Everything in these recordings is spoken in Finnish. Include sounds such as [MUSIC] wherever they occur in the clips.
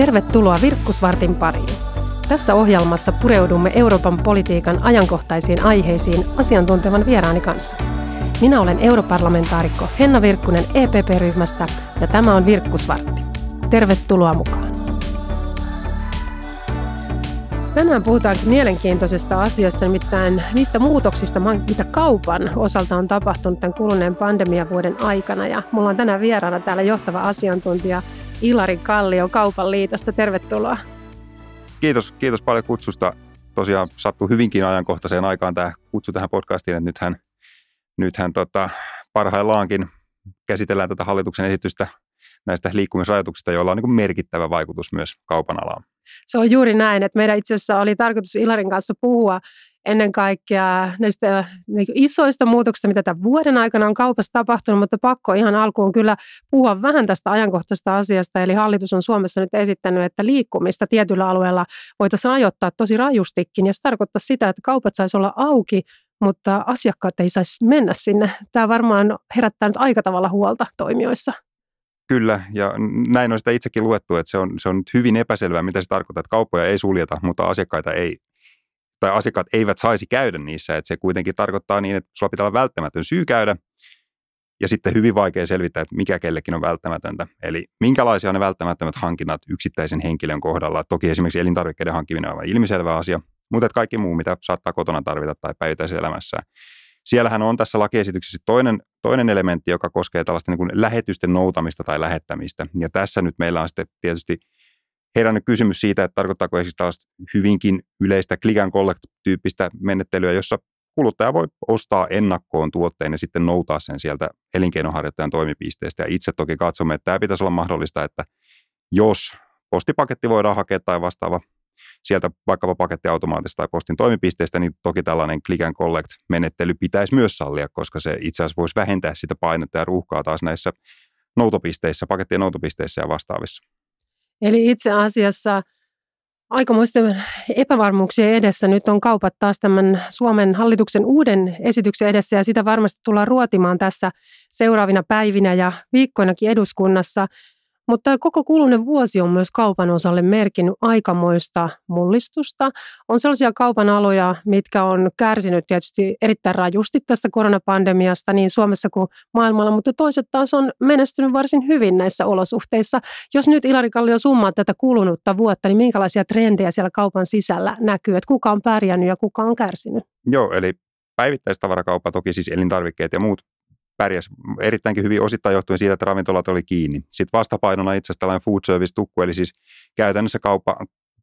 Tervetuloa Virkkusvartin pariin. Tässä ohjelmassa pureudumme Euroopan politiikan ajankohtaisiin aiheisiin asiantuntevan vieraani kanssa. Minä olen europarlamentaarikko Henna Virkkunen EPP-ryhmästä ja tämä on Virkkusvartti. Tervetuloa mukaan. Tänään puhutaankin mielenkiintoisesta asiasta, nimittäin niistä muutoksista, mitä kaupan osalta on tapahtunut tämän kuluneen pandemiavuoden aikana. Ja mulla on tänään vieraana täällä johtava asiantuntija Ilari Kallio Kaupan liitosta. Tervetuloa. Kiitos, kiitos paljon kutsusta. Tosiaan sattuu hyvinkin ajankohtaiseen aikaan tämä kutsu tähän podcastiin, että nythän, nythän tota, parhaillaankin käsitellään tätä hallituksen esitystä näistä liikkumisrajoituksista, joilla on niin merkittävä vaikutus myös kaupan alaan. Se on juuri näin, että meidän itse asiassa oli tarkoitus Ilarin kanssa puhua ennen kaikkea näistä niin isoista muutoksista, mitä tämän vuoden aikana on kaupassa tapahtunut, mutta pakko ihan alkuun kyllä puhua vähän tästä ajankohtaisesta asiasta. Eli hallitus on Suomessa nyt esittänyt, että liikkumista tietyllä alueella voitaisiin rajoittaa tosi rajustikin. Ja se tarkoittaa sitä, että kaupat saisi olla auki, mutta asiakkaat ei saisi mennä sinne. Tämä varmaan herättää nyt aika tavalla huolta toimijoissa. Kyllä, ja näin on sitä itsekin luettu, että se on, se on nyt hyvin epäselvää, mitä se tarkoittaa, että kauppoja ei suljeta, mutta asiakkaita ei, tai asiakkaat eivät saisi käydä niissä, että se kuitenkin tarkoittaa niin, että sulla pitää olla välttämätön syy käydä, ja sitten hyvin vaikea selvittää, että mikä kellekin on välttämätöntä. Eli minkälaisia on ne välttämättömät hankinnat yksittäisen henkilön kohdalla. Toki esimerkiksi elintarvikkeiden hankkiminen on ilmiselvä asia, mutta että kaikki muu, mitä saattaa kotona tarvita tai päivittäisessä elämässä. Siellähän on tässä lakiesityksessä toinen, toinen elementti, joka koskee tällaista niin kuin lähetysten noutamista tai lähettämistä. Ja tässä nyt meillä on sitten tietysti herännyt kysymys siitä, että tarkoittaako esimerkiksi tällaista hyvinkin yleistä click and collect-tyyppistä menettelyä, jossa kuluttaja voi ostaa ennakkoon tuotteen ja sitten noutaa sen sieltä elinkeinoharjoittajan toimipisteestä. Ja itse toki katsomme, että tämä pitäisi olla mahdollista, että jos postipaketti voidaan hakea tai vastaava sieltä vaikkapa pakettiautomaatista tai postin toimipisteestä, niin toki tällainen click and collect-menettely pitäisi myös sallia, koska se itse asiassa voisi vähentää sitä painetta ja ruuhkaa taas näissä noutopisteissä, pakettien noutopisteissä ja vastaavissa. Eli itse asiassa aikamoisten epävarmuuksien edessä nyt on kaupat taas tämän Suomen hallituksen uuden esityksen edessä ja sitä varmasti tullaan ruotimaan tässä seuraavina päivinä ja viikkoinakin eduskunnassa. Mutta koko kulunut vuosi on myös kaupan osalle merkinnyt aikamoista mullistusta. On sellaisia kaupan aloja, mitkä on kärsinyt tietysti erittäin rajusti tästä koronapandemiasta niin Suomessa kuin maailmalla, mutta toiset taas on menestynyt varsin hyvin näissä olosuhteissa. Jos nyt Ilari Kallio summaa tätä kulunutta vuotta, niin minkälaisia trendejä siellä kaupan sisällä näkyy, että kuka on pärjännyt ja kuka on kärsinyt? Joo, eli päivittäistavarakauppa, toki siis elintarvikkeet ja muut pärjäsi erittäinkin hyvin osittain johtuen siitä, että ravintolat oli kiinni. Sitten vastapainona itse asiassa tällainen food service tukku, eli siis käytännössä kauppa,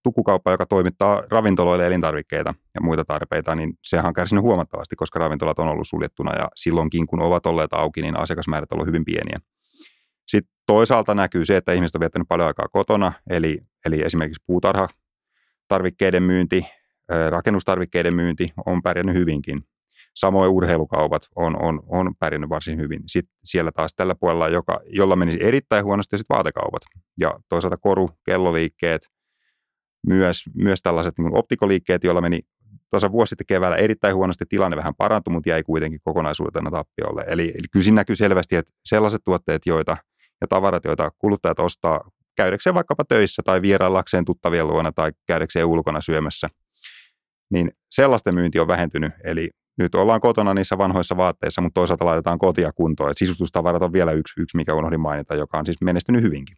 tukkukauppa, joka toimittaa ravintoloille elintarvikkeita ja muita tarpeita, niin sehän on kärsinyt huomattavasti, koska ravintolat on ollut suljettuna ja silloinkin, kun ovat olleet auki, niin asiakasmäärät ovat hyvin pieniä. Sitten toisaalta näkyy se, että ihmiset ovat viettänyt paljon aikaa kotona, eli, eli esimerkiksi puutarha, tarvikkeiden myynti, rakennustarvikkeiden myynti on pärjännyt hyvinkin. Samoin urheilukaupat on, on, on pärjännyt varsin hyvin. Sitten siellä taas tällä puolella, joka, jolla meni erittäin huonosti, sitten vaatekaupat. Ja toisaalta koru, kelloliikkeet, myös, myös tällaiset niin optikoliikkeet, joilla meni tuossa vuosi sitten keväällä erittäin huonosti, tilanne vähän parantui, mutta jäi kuitenkin kokonaisuutena tappiolle. Eli, eli kyllä näkyy selvästi, että sellaiset tuotteet, joita ja tavarat, joita kuluttajat ostaa käydäkseen vaikkapa töissä tai vieraillakseen tuttavien luona tai käydäkseen ulkona syömässä, niin sellaisten myynti on vähentynyt. Eli nyt ollaan kotona niissä vanhoissa vaatteissa, mutta toisaalta laitetaan kotia kuntoon. Et sisustustavarat on vielä yksi, yksi, mikä unohdin mainita, joka on siis menestynyt hyvinkin.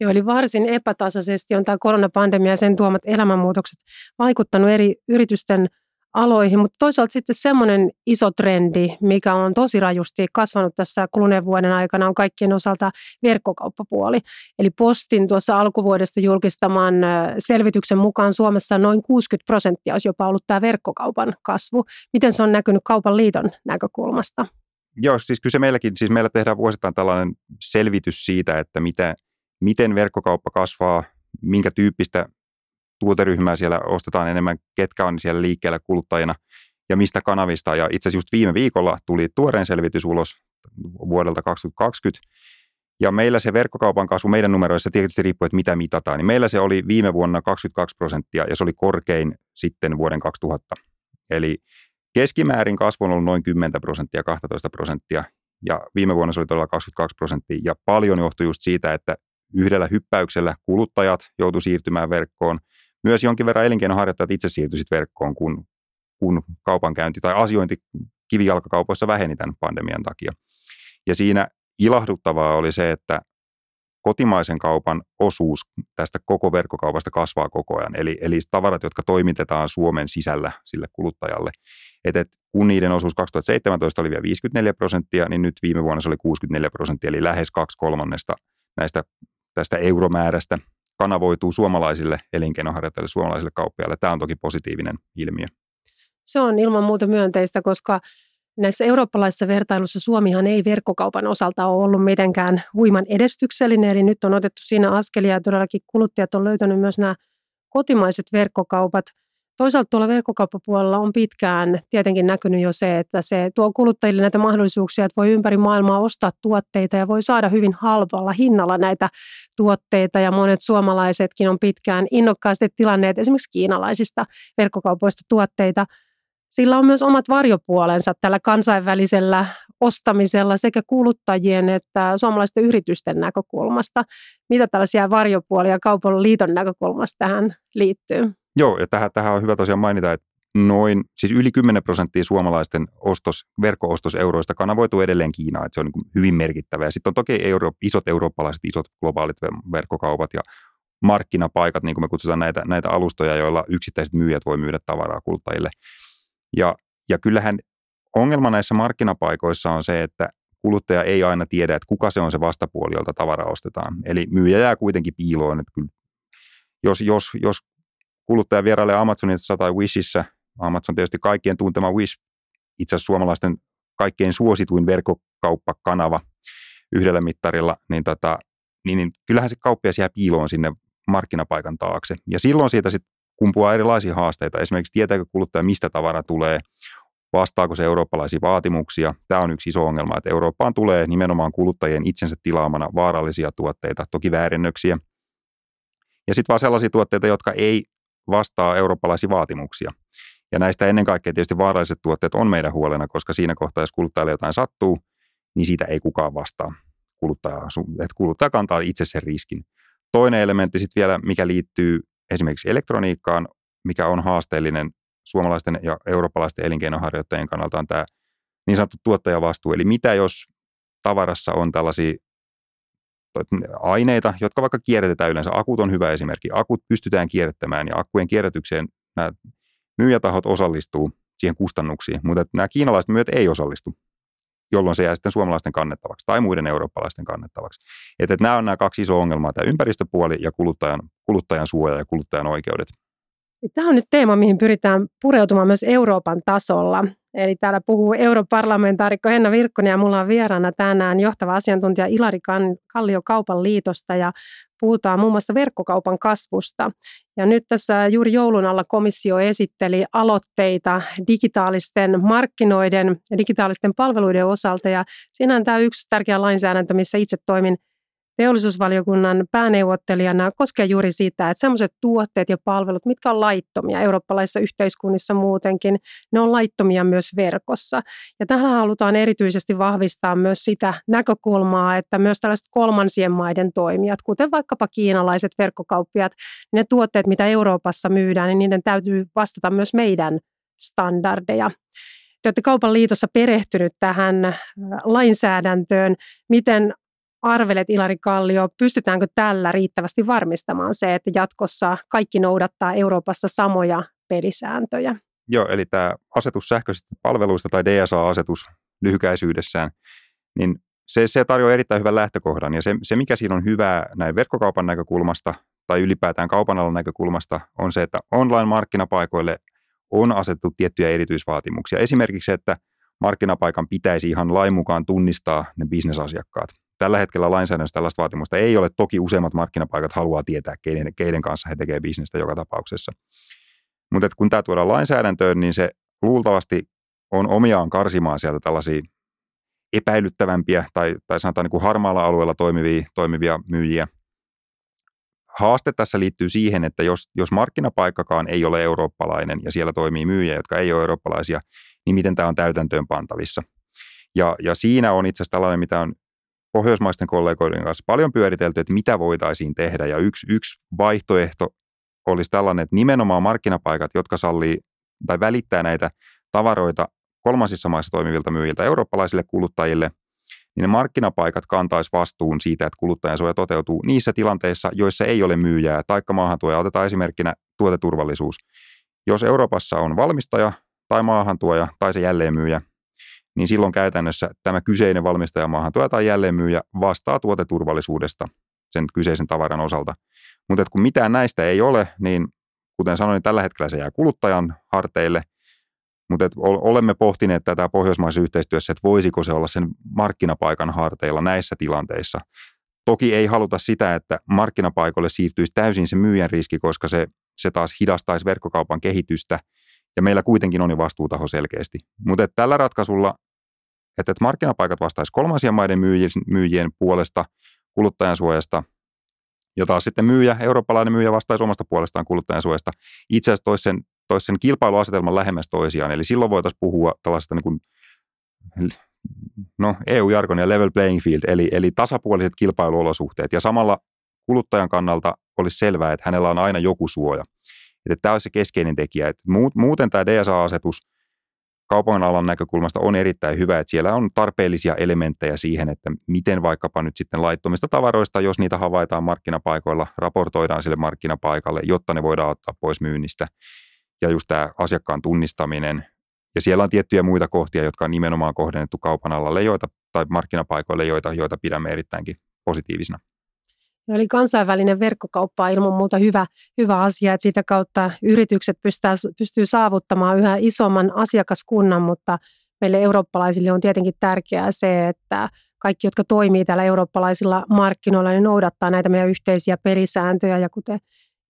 Joo, eli varsin epätasaisesti on tämä koronapandemia ja sen tuomat elämänmuutokset vaikuttanut eri yritysten aloihin, mutta toisaalta sitten semmoinen iso trendi, mikä on tosi rajusti kasvanut tässä kuluneen vuoden aikana, on kaikkien osalta verkkokauppapuoli. Eli Postin tuossa alkuvuodesta julkistaman selvityksen mukaan Suomessa noin 60 prosenttia olisi jopa ollut tämä verkkokaupan kasvu. Miten se on näkynyt kaupan liiton näkökulmasta? Joo, siis kyllä se meilläkin, siis meillä tehdään vuosittain tällainen selvitys siitä, että mitä, miten verkkokauppa kasvaa, minkä tyyppistä tuoteryhmää siellä ostetaan enemmän, ketkä on siellä liikkeellä kuluttajina ja mistä kanavista. Ja itse asiassa just viime viikolla tuli tuoreen selvitys ulos vuodelta 2020, ja meillä se verkkokaupan kasvu meidän numeroissa tietysti riippuu, että mitä mitataan, niin meillä se oli viime vuonna 22 prosenttia ja se oli korkein sitten vuoden 2000. Eli keskimäärin kasvu on ollut noin 10 prosenttia, 12 prosenttia ja viime vuonna se oli todella 22 prosenttia ja paljon johtui just siitä, että yhdellä hyppäyksellä kuluttajat joutu siirtymään verkkoon. Myös jonkin verran elinkeinoharjoittajat itse siirtyisivät verkkoon, kun, kun kaupankäynti tai asiointi kivijalkakaupoissa väheni tämän pandemian takia. Ja siinä ilahduttavaa oli se, että kotimaisen kaupan osuus tästä koko verkkokaupasta kasvaa koko ajan. Eli, eli tavarat, jotka toimitetaan Suomen sisällä sille kuluttajalle. Et, et, kun niiden osuus 2017 oli vielä 54 prosenttia, niin nyt viime vuonna se oli 64 prosenttia, eli lähes kaksi kolmannesta näistä tästä euromäärästä kanavoituu suomalaisille elinkeinoharjoittajille, suomalaisille kauppiaille. Tämä on toki positiivinen ilmiö. Se on ilman muuta myönteistä, koska näissä eurooppalaisissa vertailussa Suomihan ei verkkokaupan osalta ole ollut mitenkään huiman edistyksellinen, eli nyt on otettu siinä askelia ja todellakin kuluttajat on löytänyt myös nämä kotimaiset verkkokaupat. Toisaalta tuolla verkkokauppapuolella on pitkään tietenkin näkynyt jo se, että se tuo kuluttajille näitä mahdollisuuksia, että voi ympäri maailmaa ostaa tuotteita ja voi saada hyvin halvalla hinnalla näitä tuotteita ja monet suomalaisetkin on pitkään innokkaasti tilanneet esimerkiksi kiinalaisista verkkokaupoista tuotteita – sillä on myös omat varjopuolensa tällä kansainvälisellä ostamisella sekä kuluttajien että suomalaisten yritysten näkökulmasta. Mitä tällaisia varjopuolia kaupan liiton näkökulmasta tähän liittyy? Joo, ja tähän, tähän on hyvä tosiaan mainita, että noin, siis yli 10 prosenttia suomalaisten ostos, verkko-ostoseuroista kanavoituu edelleen Kiinaan, että se on niin hyvin merkittävä. Ja sitten on toki euro, isot eurooppalaiset, isot globaalit verkkokaupat ja markkinapaikat, niin kuin me kutsutaan näitä, näitä alustoja, joilla yksittäiset myyjät voi myydä tavaraa kuluttajille. Ja, ja kyllähän ongelma näissä markkinapaikoissa on se, että kuluttaja ei aina tiedä, että kuka se on se vastapuoli, jolta tavara ostetaan. Eli myyjä jää kuitenkin piiloon. Että kyllä, jos, jos, jos kuluttaja vierailee Amazonissa tai Wishissä, Amazon tietysti kaikkien tuntema Wish, itse asiassa suomalaisten kaikkein suosituin verkkokauppakanava yhdellä mittarilla, niin, tota, niin, niin kyllähän se kauppias jää piiloon sinne markkinapaikan taakse. Ja silloin siitä sitten kumpuaa erilaisia haasteita. Esimerkiksi tietääkö kuluttaja, mistä tavara tulee, vastaako se eurooppalaisia vaatimuksia. Tämä on yksi iso ongelma, että Eurooppaan tulee nimenomaan kuluttajien itsensä tilaamana vaarallisia tuotteita, toki väärennöksiä. Ja sitten vaan sellaisia tuotteita, jotka ei vastaa eurooppalaisia vaatimuksia. Ja näistä ennen kaikkea tietysti vaaralliset tuotteet on meidän huolena, koska siinä kohtaa, jos kuluttajalle jotain sattuu, niin siitä ei kukaan vastaa. Kuluttaja, että kuluttaja kantaa itse sen riskin. Toinen elementti sitten vielä, mikä liittyy esimerkiksi elektroniikkaan, mikä on haasteellinen suomalaisten ja eurooppalaisten elinkeinoharjoittajien kannalta on tämä niin sanottu tuottajavastuu. Eli mitä jos tavarassa on tällaisia aineita, jotka vaikka kierrätetään yleensä. Akut on hyvä esimerkki. Akut pystytään kierrättämään ja akkujen kierrätykseen nämä myyjätahot osallistuu siihen kustannuksiin, mutta nämä kiinalaiset myyjät ei osallistu, jolloin se jää sitten suomalaisten kannettavaksi tai muiden eurooppalaisten kannettavaksi. Että, että nämä on nämä kaksi isoa ongelmaa, tämä ympäristöpuoli ja kuluttajan kuluttajan suoja ja kuluttajan oikeudet. Tämä on nyt teema, mihin pyritään pureutumaan myös Euroopan tasolla. Eli täällä puhuu europarlamentaarikko Henna Virkkonen ja mulla on vieraana tänään johtava asiantuntija Ilari Kallio Kaupan liitosta ja puhutaan muun muassa verkkokaupan kasvusta. Ja nyt tässä juuri joulun alla komissio esitteli aloitteita digitaalisten markkinoiden ja digitaalisten palveluiden osalta ja siinä on tämä yksi tärkeä lainsäädäntö, missä itse toimin teollisuusvaliokunnan pääneuvottelijana koskee juuri sitä, että sellaiset tuotteet ja palvelut, mitkä on laittomia eurooppalaisissa yhteiskunnissa muutenkin, ne on laittomia myös verkossa. Ja tähän halutaan erityisesti vahvistaa myös sitä näkökulmaa, että myös tällaiset kolmansien maiden toimijat, kuten vaikkapa kiinalaiset verkkokauppiat, ne tuotteet, mitä Euroopassa myydään, niin niiden täytyy vastata myös meidän standardeja. Te olette kaupan liitossa perehtynyt tähän äh, lainsäädäntöön. Miten arvelet, Ilari Kallio, pystytäänkö tällä riittävästi varmistamaan se, että jatkossa kaikki noudattaa Euroopassa samoja pelisääntöjä? Joo, eli tämä asetus sähköisistä palveluista tai DSA-asetus lyhykäisyydessään, niin se, se tarjoaa erittäin hyvän lähtökohdan. Ja se, se, mikä siinä on hyvää näin verkkokaupan näkökulmasta tai ylipäätään kaupan alan näkökulmasta, on se, että online-markkinapaikoille on asetettu tiettyjä erityisvaatimuksia. Esimerkiksi, että markkinapaikan pitäisi ihan lain mukaan tunnistaa ne bisnesasiakkaat. Tällä hetkellä lainsäädännössä tällaista vaatimusta ei ole. Toki useimmat markkinapaikat haluaa tietää, keiden, keiden kanssa he tekevät bisnestä joka tapauksessa. Mutta kun tämä tuodaan lainsäädäntöön, niin se luultavasti on omiaan karsimaan sieltä tällaisia epäilyttävämpiä tai, tai sanotaan niin kuin harmaalla alueella toimivia, toimivia myyjiä. Haaste tässä liittyy siihen, että jos, jos markkinapaikkakaan ei ole eurooppalainen ja siellä toimii myyjiä, jotka ei ole eurooppalaisia, niin miten tämä on täytäntöön pantavissa. Ja, ja siinä on itse asiassa tällainen, mitä on pohjoismaisten kollegoiden kanssa paljon pyöritelty, että mitä voitaisiin tehdä. Ja yksi, yksi vaihtoehto olisi tällainen, että nimenomaan markkinapaikat, jotka sallii tai välittää näitä tavaroita kolmansissa maissa toimivilta myyjiltä eurooppalaisille kuluttajille, niin ne markkinapaikat kantaisi vastuun siitä, että kuluttajansuoja toteutuu niissä tilanteissa, joissa ei ole myyjää, taikka maahantuoja. Otetaan esimerkkinä tuoteturvallisuus. Jos Euroopassa on valmistaja tai maahantuoja tai se jälleenmyyjä, niin silloin käytännössä tämä kyseinen valmistaja, maahantuoja tai jälleenmyyjä vastaa tuoteturvallisuudesta sen kyseisen tavaran osalta. Mutta kun mitään näistä ei ole, niin kuten sanoin, niin tällä hetkellä se jää kuluttajan harteille – mutta olemme pohtineet tätä pohjoismaisessa yhteistyössä, että voisiko se olla sen markkinapaikan harteilla näissä tilanteissa. Toki ei haluta sitä, että markkinapaikoille siirtyisi täysin se myyjän riski, koska se, se taas hidastaisi verkkokaupan kehitystä, ja meillä kuitenkin on jo vastuutaho selkeästi. Mutta tällä ratkaisulla, että, että markkinapaikat vastaisi kolmansien maiden myyjien, myyjien puolesta kuluttajan suojasta, ja taas sitten myyjä, eurooppalainen myyjä vastaisi omasta puolestaan kuluttajan suojasta. Itse asiassa toisi sen toisi sen kilpailuasetelman lähemmäs toisiaan. Eli silloin voitaisiin puhua tällaisesta niin kuin, no, EU-jargon ja level playing field, eli, eli tasapuoliset kilpailuolosuhteet. Ja samalla kuluttajan kannalta olisi selvää, että hänellä on aina joku suoja. Että tämä olisi se keskeinen tekijä. Että muuten tämä DSA-asetus kaupan alan näkökulmasta on erittäin hyvä, että siellä on tarpeellisia elementtejä siihen, että miten vaikkapa nyt sitten laittomista tavaroista, jos niitä havaitaan markkinapaikoilla, raportoidaan sille markkinapaikalle, jotta ne voidaan ottaa pois myynnistä ja just tämä asiakkaan tunnistaminen. Ja siellä on tiettyjä muita kohtia, jotka on nimenomaan kohdennettu kaupan alalle joita, tai markkinapaikoille, joita, joita pidämme erittäinkin positiivisina. Eli kansainvälinen verkkokauppa on ilman muuta hyvä, hyvä asia, että sitä kautta yritykset pystyy, pystyy saavuttamaan yhä isomman asiakaskunnan, mutta meille eurooppalaisille on tietenkin tärkeää se, että kaikki, jotka toimii täällä eurooppalaisilla markkinoilla, niin noudattaa näitä meidän yhteisiä pelisääntöjä. Ja kuten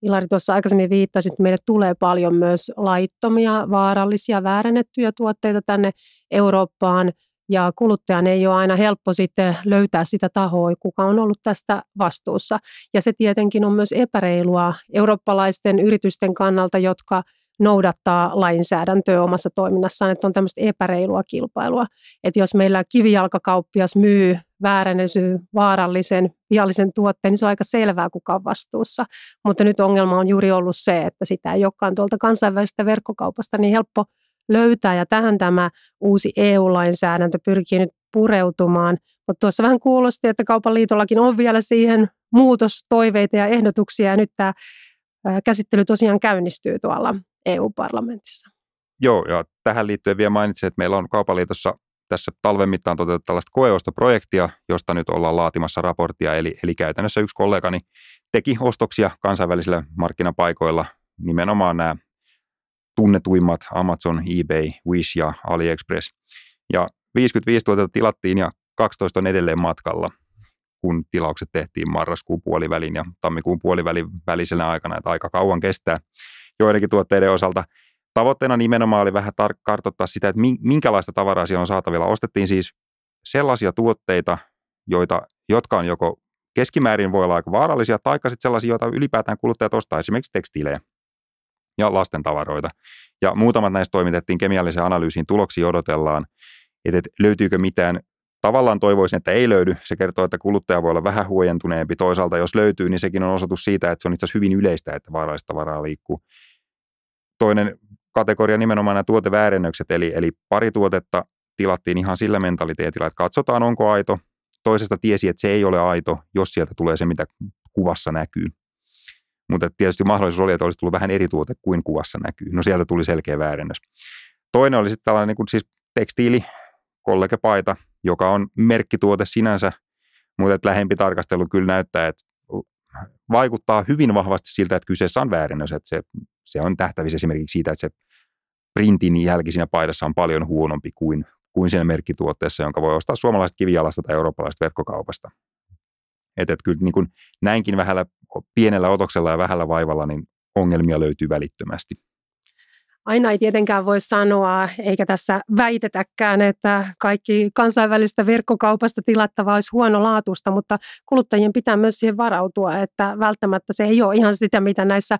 Ilari tuossa aikaisemmin viittasi, että meille tulee paljon myös laittomia, vaarallisia, väärennettyjä tuotteita tänne Eurooppaan, ja kuluttajan ei ole aina helppo sitten löytää sitä tahoa, kuka on ollut tästä vastuussa. Ja se tietenkin on myös epäreilua eurooppalaisten yritysten kannalta, jotka noudattaa lainsäädäntöä omassa toiminnassaan, että on tämmöistä epäreilua kilpailua. Että jos meillä kivijalkakauppias myy väärennysy, vaarallisen, viallisen tuotteen, niin se on aika selvää, kuka on vastuussa. Mutta nyt ongelma on juuri ollut se, että sitä ei olekaan tuolta kansainvälisestä verkkokaupasta niin helppo löytää, ja tähän tämä uusi EU-lainsäädäntö pyrkii nyt pureutumaan. Mutta tuossa vähän kuulosti, että kaupan liitollakin on vielä siihen muutostoiveita ja ehdotuksia, ja nyt tämä käsittely tosiaan käynnistyy tuolla EU-parlamentissa. Joo, ja tähän liittyen vielä mainitsin, että meillä on Kaupaliitossa tässä talven mittaan toteutettu tällaista koeostoprojektia, josta nyt ollaan laatimassa raporttia. Eli, eli käytännössä yksi kollegani teki ostoksia kansainvälisillä markkinapaikoilla, nimenomaan nämä tunnetuimmat Amazon, eBay, Wish ja AliExpress. Ja 55 tuotetta tilattiin ja 12 on edelleen matkalla, kun tilaukset tehtiin marraskuun puolivälin ja tammikuun puolivälin välisenä aikana, että aika kauan kestää joidenkin tuotteiden osalta. Tavoitteena nimenomaan oli vähän tar- kartoittaa sitä, että minkälaista tavaraa siellä on saatavilla. Ostettiin siis sellaisia tuotteita, joita, jotka on joko keskimäärin voi olla aika vaarallisia, tai sitten sellaisia, joita ylipäätään kuluttajat ostaa, esimerkiksi tekstiilejä ja lasten tavaroita. Ja muutamat näistä toimitettiin kemialliseen analyysiin, tuloksia odotellaan, että löytyykö mitään. Tavallaan toivoisin, että ei löydy. Se kertoo, että kuluttaja voi olla vähän huojentuneempi. Toisaalta jos löytyy, niin sekin on osoitus siitä, että se on itse asiassa hyvin yleistä, että vaarallista tavaraa liikkuu. Toinen kategoria nimenomaan nämä tuoteväärennökset, eli, eli pari tuotetta tilattiin ihan sillä mentaliteetillä, että katsotaan onko aito. Toisesta tiesi, että se ei ole aito, jos sieltä tulee se, mitä kuvassa näkyy. Mutta tietysti mahdollisuus oli, että olisi tullut vähän eri tuote kuin kuvassa näkyy. No sieltä tuli selkeä väärennös. Toinen oli sitten tällainen niin kuin siis tekstiili, kollegepaita, joka on merkkituote sinänsä, mutta että lähempi tarkastelu kyllä näyttää, että vaikuttaa hyvin vahvasti siltä, että kyseessä on väärennös. Että se, se on tähtävissä esimerkiksi siitä, että se printin jälki siinä paidassa on paljon huonompi kuin, kuin siinä merkkituotteessa, jonka voi ostaa suomalaisesta kivijalasta tai eurooppalaisesta verkkokaupasta. Että et kyllä niin kuin näinkin vähällä, pienellä otoksella ja vähällä vaivalla niin ongelmia löytyy välittömästi. Aina ei tietenkään voi sanoa, eikä tässä väitetäkään, että kaikki kansainvälistä verkkokaupasta tilattava olisi huonolaatuista, mutta kuluttajien pitää myös siihen varautua, että välttämättä se ei ole ihan sitä, mitä näissä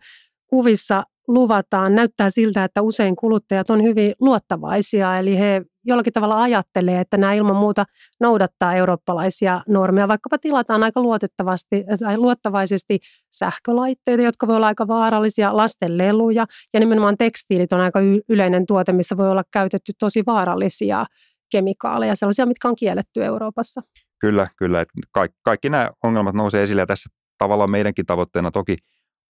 kuvissa luvataan, näyttää siltä, että usein kuluttajat on hyvin luottavaisia, eli he jollakin tavalla ajattelee, että nämä ilman muuta noudattaa eurooppalaisia normeja, vaikkapa tilataan aika luotettavasti tai luottavaisesti sähkölaitteita, jotka voi olla aika vaarallisia, lasten leluja ja nimenomaan tekstiilit on aika yleinen tuote, missä voi olla käytetty tosi vaarallisia kemikaaleja, sellaisia, mitkä on kielletty Euroopassa. Kyllä, kyllä. Kaikki, kaikki nämä ongelmat nousee esille ja tässä tavallaan meidänkin tavoitteena toki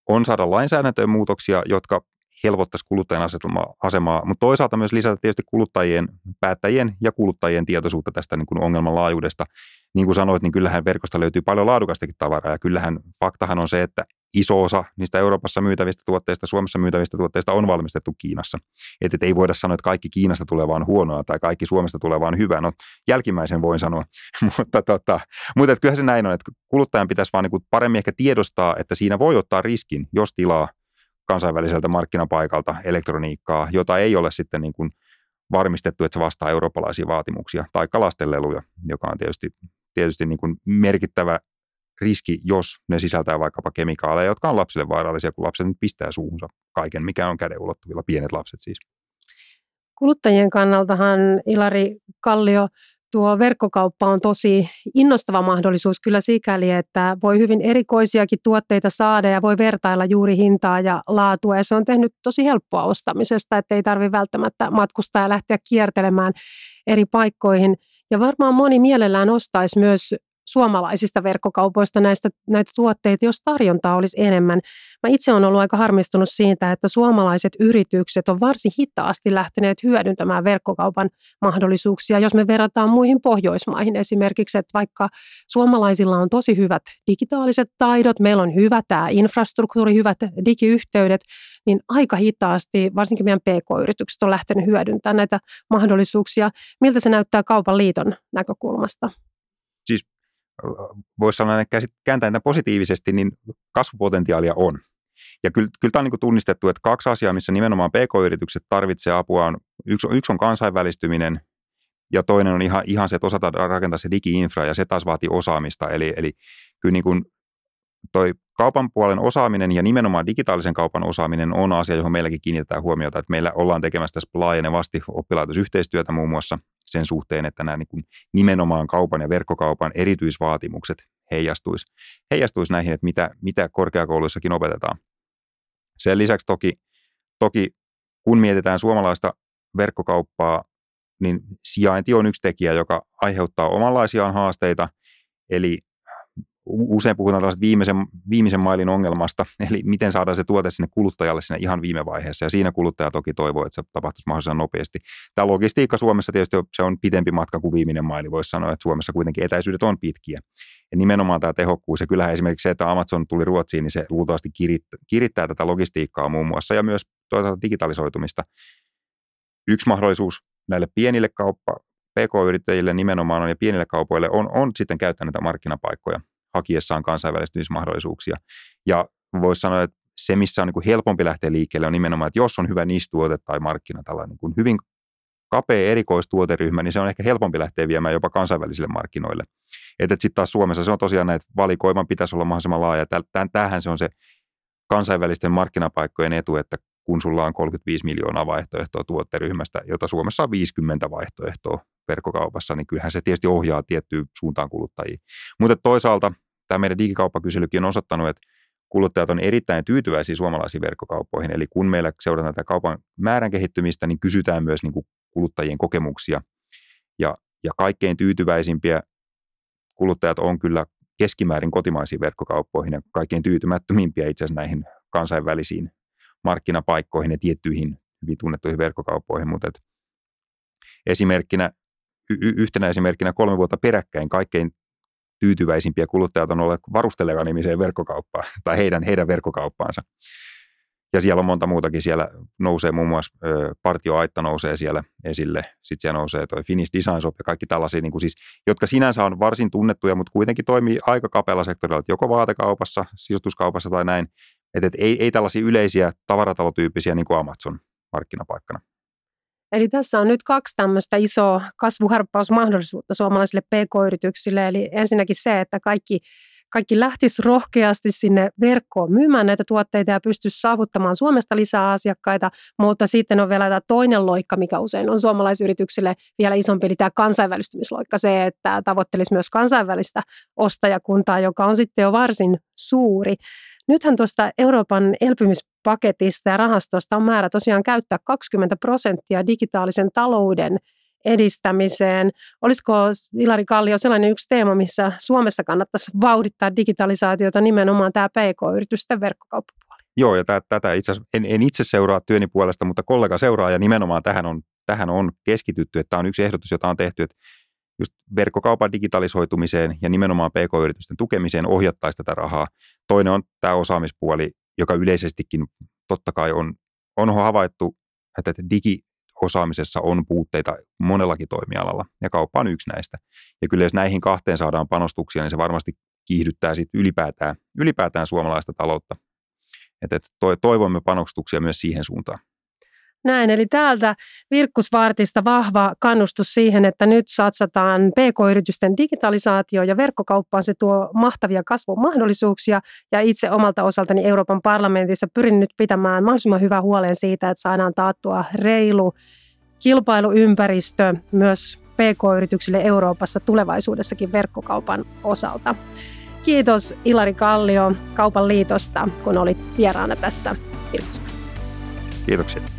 on saada lainsäädäntöön muutoksia, jotka helpottaisi kuluttajan asemaa, mutta toisaalta myös lisätä tietysti kuluttajien, päättäjien ja kuluttajien tietoisuutta tästä niin kuin ongelman laajuudesta. Niin kuin sanoit, niin kyllähän verkosta löytyy paljon laadukastakin tavaraa ja kyllähän faktahan on se, että iso osa niistä Euroopassa myytävistä tuotteista, Suomessa myytävistä tuotteista on valmistettu Kiinassa. Että et ei voida sanoa, että kaikki Kiinasta tulee vaan huonoa tai kaikki Suomesta tulee vaan hyvää. No jälkimmäisen voin sanoa, [LAUGHS] mutta, tota, mutta että kyllähän se näin on, että kuluttajan pitäisi vaan niin paremmin ehkä tiedostaa, että siinä voi ottaa riskin, jos tilaa kansainväliseltä markkinapaikalta elektroniikkaa, jota ei ole sitten niin kuin varmistettu, että se vastaa eurooppalaisia vaatimuksia, tai kalastelleluja, joka on tietysti, tietysti niin kuin merkittävä riski, jos ne sisältää vaikkapa kemikaaleja, jotka on lapsille vaarallisia, kun lapset nyt pistää suuhunsa kaiken, mikä on käden ulottuvilla, pienet lapset siis. Kuluttajien kannaltahan Ilari Kallio tuo verkkokauppa on tosi innostava mahdollisuus kyllä sikäli, että voi hyvin erikoisiakin tuotteita saada ja voi vertailla juuri hintaa ja laatua. Ja se on tehnyt tosi helppoa ostamisesta, että ei tarvitse välttämättä matkustaa ja lähteä kiertelemään eri paikkoihin. Ja varmaan moni mielellään ostaisi myös suomalaisista verkkokaupoista näistä, näitä tuotteita, jos tarjontaa olisi enemmän. Mä itse olen ollut aika harmistunut siitä, että suomalaiset yritykset on varsin hitaasti lähteneet hyödyntämään verkkokaupan mahdollisuuksia, jos me verrataan muihin Pohjoismaihin esimerkiksi, että vaikka suomalaisilla on tosi hyvät digitaaliset taidot, meillä on hyvä tämä infrastruktuuri, hyvät digiyhteydet, niin aika hitaasti, varsinkin meidän PK-yritykset on lähtenyt hyödyntämään näitä mahdollisuuksia. Miltä se näyttää kaupan liiton näkökulmasta? Voisi sanoa, että kääntäen tämän positiivisesti, niin kasvupotentiaalia on. Ja kyllä, kyllä tämä on niin tunnistettu, että kaksi asiaa, missä nimenomaan PK-yritykset tarvitsevat apua, on, yksi, yksi on kansainvälistyminen ja toinen on ihan, ihan se, että osataan rakentaa se digi-infra ja se taas vaatii osaamista. Eli, eli kyllä niin kuin toi kaupan puolen osaaminen ja nimenomaan digitaalisen kaupan osaaminen on asia, johon meilläkin kiinnitetään huomiota, että meillä ollaan tekemässä tässä laajenevasti oppilaitosyhteistyötä muun muassa sen suhteen, että nämä niin kuin nimenomaan kaupan ja verkkokaupan erityisvaatimukset heijastuisi, heijastuisi näihin, että mitä, mitä korkeakouluissakin opetetaan. Sen lisäksi toki, toki kun mietitään suomalaista verkkokauppaa, niin sijainti on yksi tekijä, joka aiheuttaa omanlaisiaan haasteita, eli usein puhutaan tällaista viimeisen, viimeisen mailin ongelmasta, [LAUGHS] eli miten saadaan se tuote sinne kuluttajalle sinne ihan viime vaiheessa, ja siinä kuluttaja toki toivoo, että se tapahtuisi mahdollisimman nopeasti. Tämä logistiikka Suomessa tietysti se on pitempi matka kuin viimeinen maili, voisi sanoa, että Suomessa kuitenkin etäisyydet on pitkiä. Ja nimenomaan tämä tehokkuus, ja kyllähän esimerkiksi se, että Amazon tuli Ruotsiin, niin se luultavasti kirittää, kirittää tätä logistiikkaa muun muassa, ja myös toisaalta digitalisoitumista. Yksi mahdollisuus näille pienille kauppa, PK-yrittäjille nimenomaan on ja pienille kaupoille on, on sitten käyttää näitä markkinapaikkoja hakiessaan kansainvälistymismahdollisuuksia. Ja voisi sanoa, että se, missä on niin kuin helpompi lähteä liikkeelle, on nimenomaan, että jos on hyvä nistuote tai markkina, tällainen niin kuin hyvin kapea erikoistuoteryhmä, niin se on ehkä helpompi lähteä viemään jopa kansainvälisille markkinoille. Että sitten taas Suomessa se on tosiaan näitä valikoiman pitäisi olla mahdollisimman laaja. Tämähän se on se kansainvälisten markkinapaikkojen etu, että kun sulla on 35 miljoonaa vaihtoehtoa tuotteryhmästä, jota Suomessa on 50 vaihtoehtoa verkkokaupassa, niin kyllähän se tietysti ohjaa tiettyyn suuntaan kuluttajia. Mutta toisaalta tämä meidän digikauppakyselykin on osoittanut, että kuluttajat on erittäin tyytyväisiä suomalaisiin verkkokauppoihin. Eli kun meillä seurataan tätä kaupan määrän kehittymistä, niin kysytään myös niin kuin kuluttajien kokemuksia. Ja, ja kaikkein tyytyväisimpiä kuluttajat on kyllä keskimäärin kotimaisiin verkkokauppoihin ja kaikkein tyytymättömimpiä itse asiassa näihin kansainvälisiin markkinapaikkoihin ja tiettyihin hyvin tunnettuihin verkkokauppoihin, mutta esimerkkinä, y- yhtenä esimerkkinä kolme vuotta peräkkäin kaikkein tyytyväisimpiä kuluttajat on olleet varusteleva nimiseen verkkokauppaan [LAUGHS] tai heidän, heidän verkkokauppaansa. Ja siellä on monta muutakin. Siellä nousee muun muassa ö, partioaitta nousee siellä esille. Sitten siellä nousee toi Finnish Design Shop ja kaikki tällaisia, niin kuin siis, jotka sinänsä on varsin tunnettuja, mutta kuitenkin toimii aika kapealla sektorilla, joko vaatekaupassa, sijoituskaupassa tai näin. Että et ei, ei tällaisia yleisiä tavaratalotyyppisiä niin kuin Amazon markkinapaikkana. Eli tässä on nyt kaksi tämmöistä isoa kasvuharppausmahdollisuutta suomalaisille pk-yrityksille. Eli ensinnäkin se, että kaikki kaikki lähtisi rohkeasti sinne verkkoon myymään näitä tuotteita ja pystyisi saavuttamaan Suomesta lisää asiakkaita, mutta sitten on vielä tämä toinen loikka, mikä usein on suomalaisyrityksille vielä isompi, eli tämä kansainvälistymisloikka, se, että tavoittelisi myös kansainvälistä ostajakuntaa, joka on sitten jo varsin suuri. Nythän tuosta Euroopan elpymispaketista ja rahastosta on määrä tosiaan käyttää 20 prosenttia digitaalisen talouden edistämiseen. Olisiko Ilari Kallio sellainen yksi teema, missä Suomessa kannattaisi vauhdittaa digitalisaatiota nimenomaan tämä PK-yritysten verkkokauppapuoli? Joo, ja tätä itse en, en itse seuraa työni puolesta, mutta kollega seuraa, ja nimenomaan tähän on, tähän on keskitytty, että tämä on yksi ehdotus, jota on tehty, että just verkkokaupan digitalisoitumiseen ja nimenomaan PK-yritysten tukemiseen ohjattaisi tätä rahaa. Toinen on tämä osaamispuoli, joka yleisestikin totta kai on, on havaittu, että digiosaamisessa on puutteita monellakin toimialalla, ja kauppa on yksi näistä. Ja kyllä jos näihin kahteen saadaan panostuksia, niin se varmasti kiihdyttää sit ylipäätään, ylipäätään suomalaista taloutta. Et, et toivomme panostuksia myös siihen suuntaan. Näin, eli täältä Virkkusvartista vahva kannustus siihen, että nyt satsataan PK-yritysten digitalisaatio ja verkkokauppaan. Se tuo mahtavia kasvun mahdollisuuksia ja itse omalta osaltani Euroopan parlamentissa pyrin nyt pitämään mahdollisimman hyvää huolen siitä, että saadaan taattua reilu kilpailuympäristö myös PK-yrityksille Euroopassa tulevaisuudessakin verkkokaupan osalta. Kiitos Ilari Kallio Kaupan liitosta, kun olit vieraana tässä Virkkusvartissa. Kiitoksia.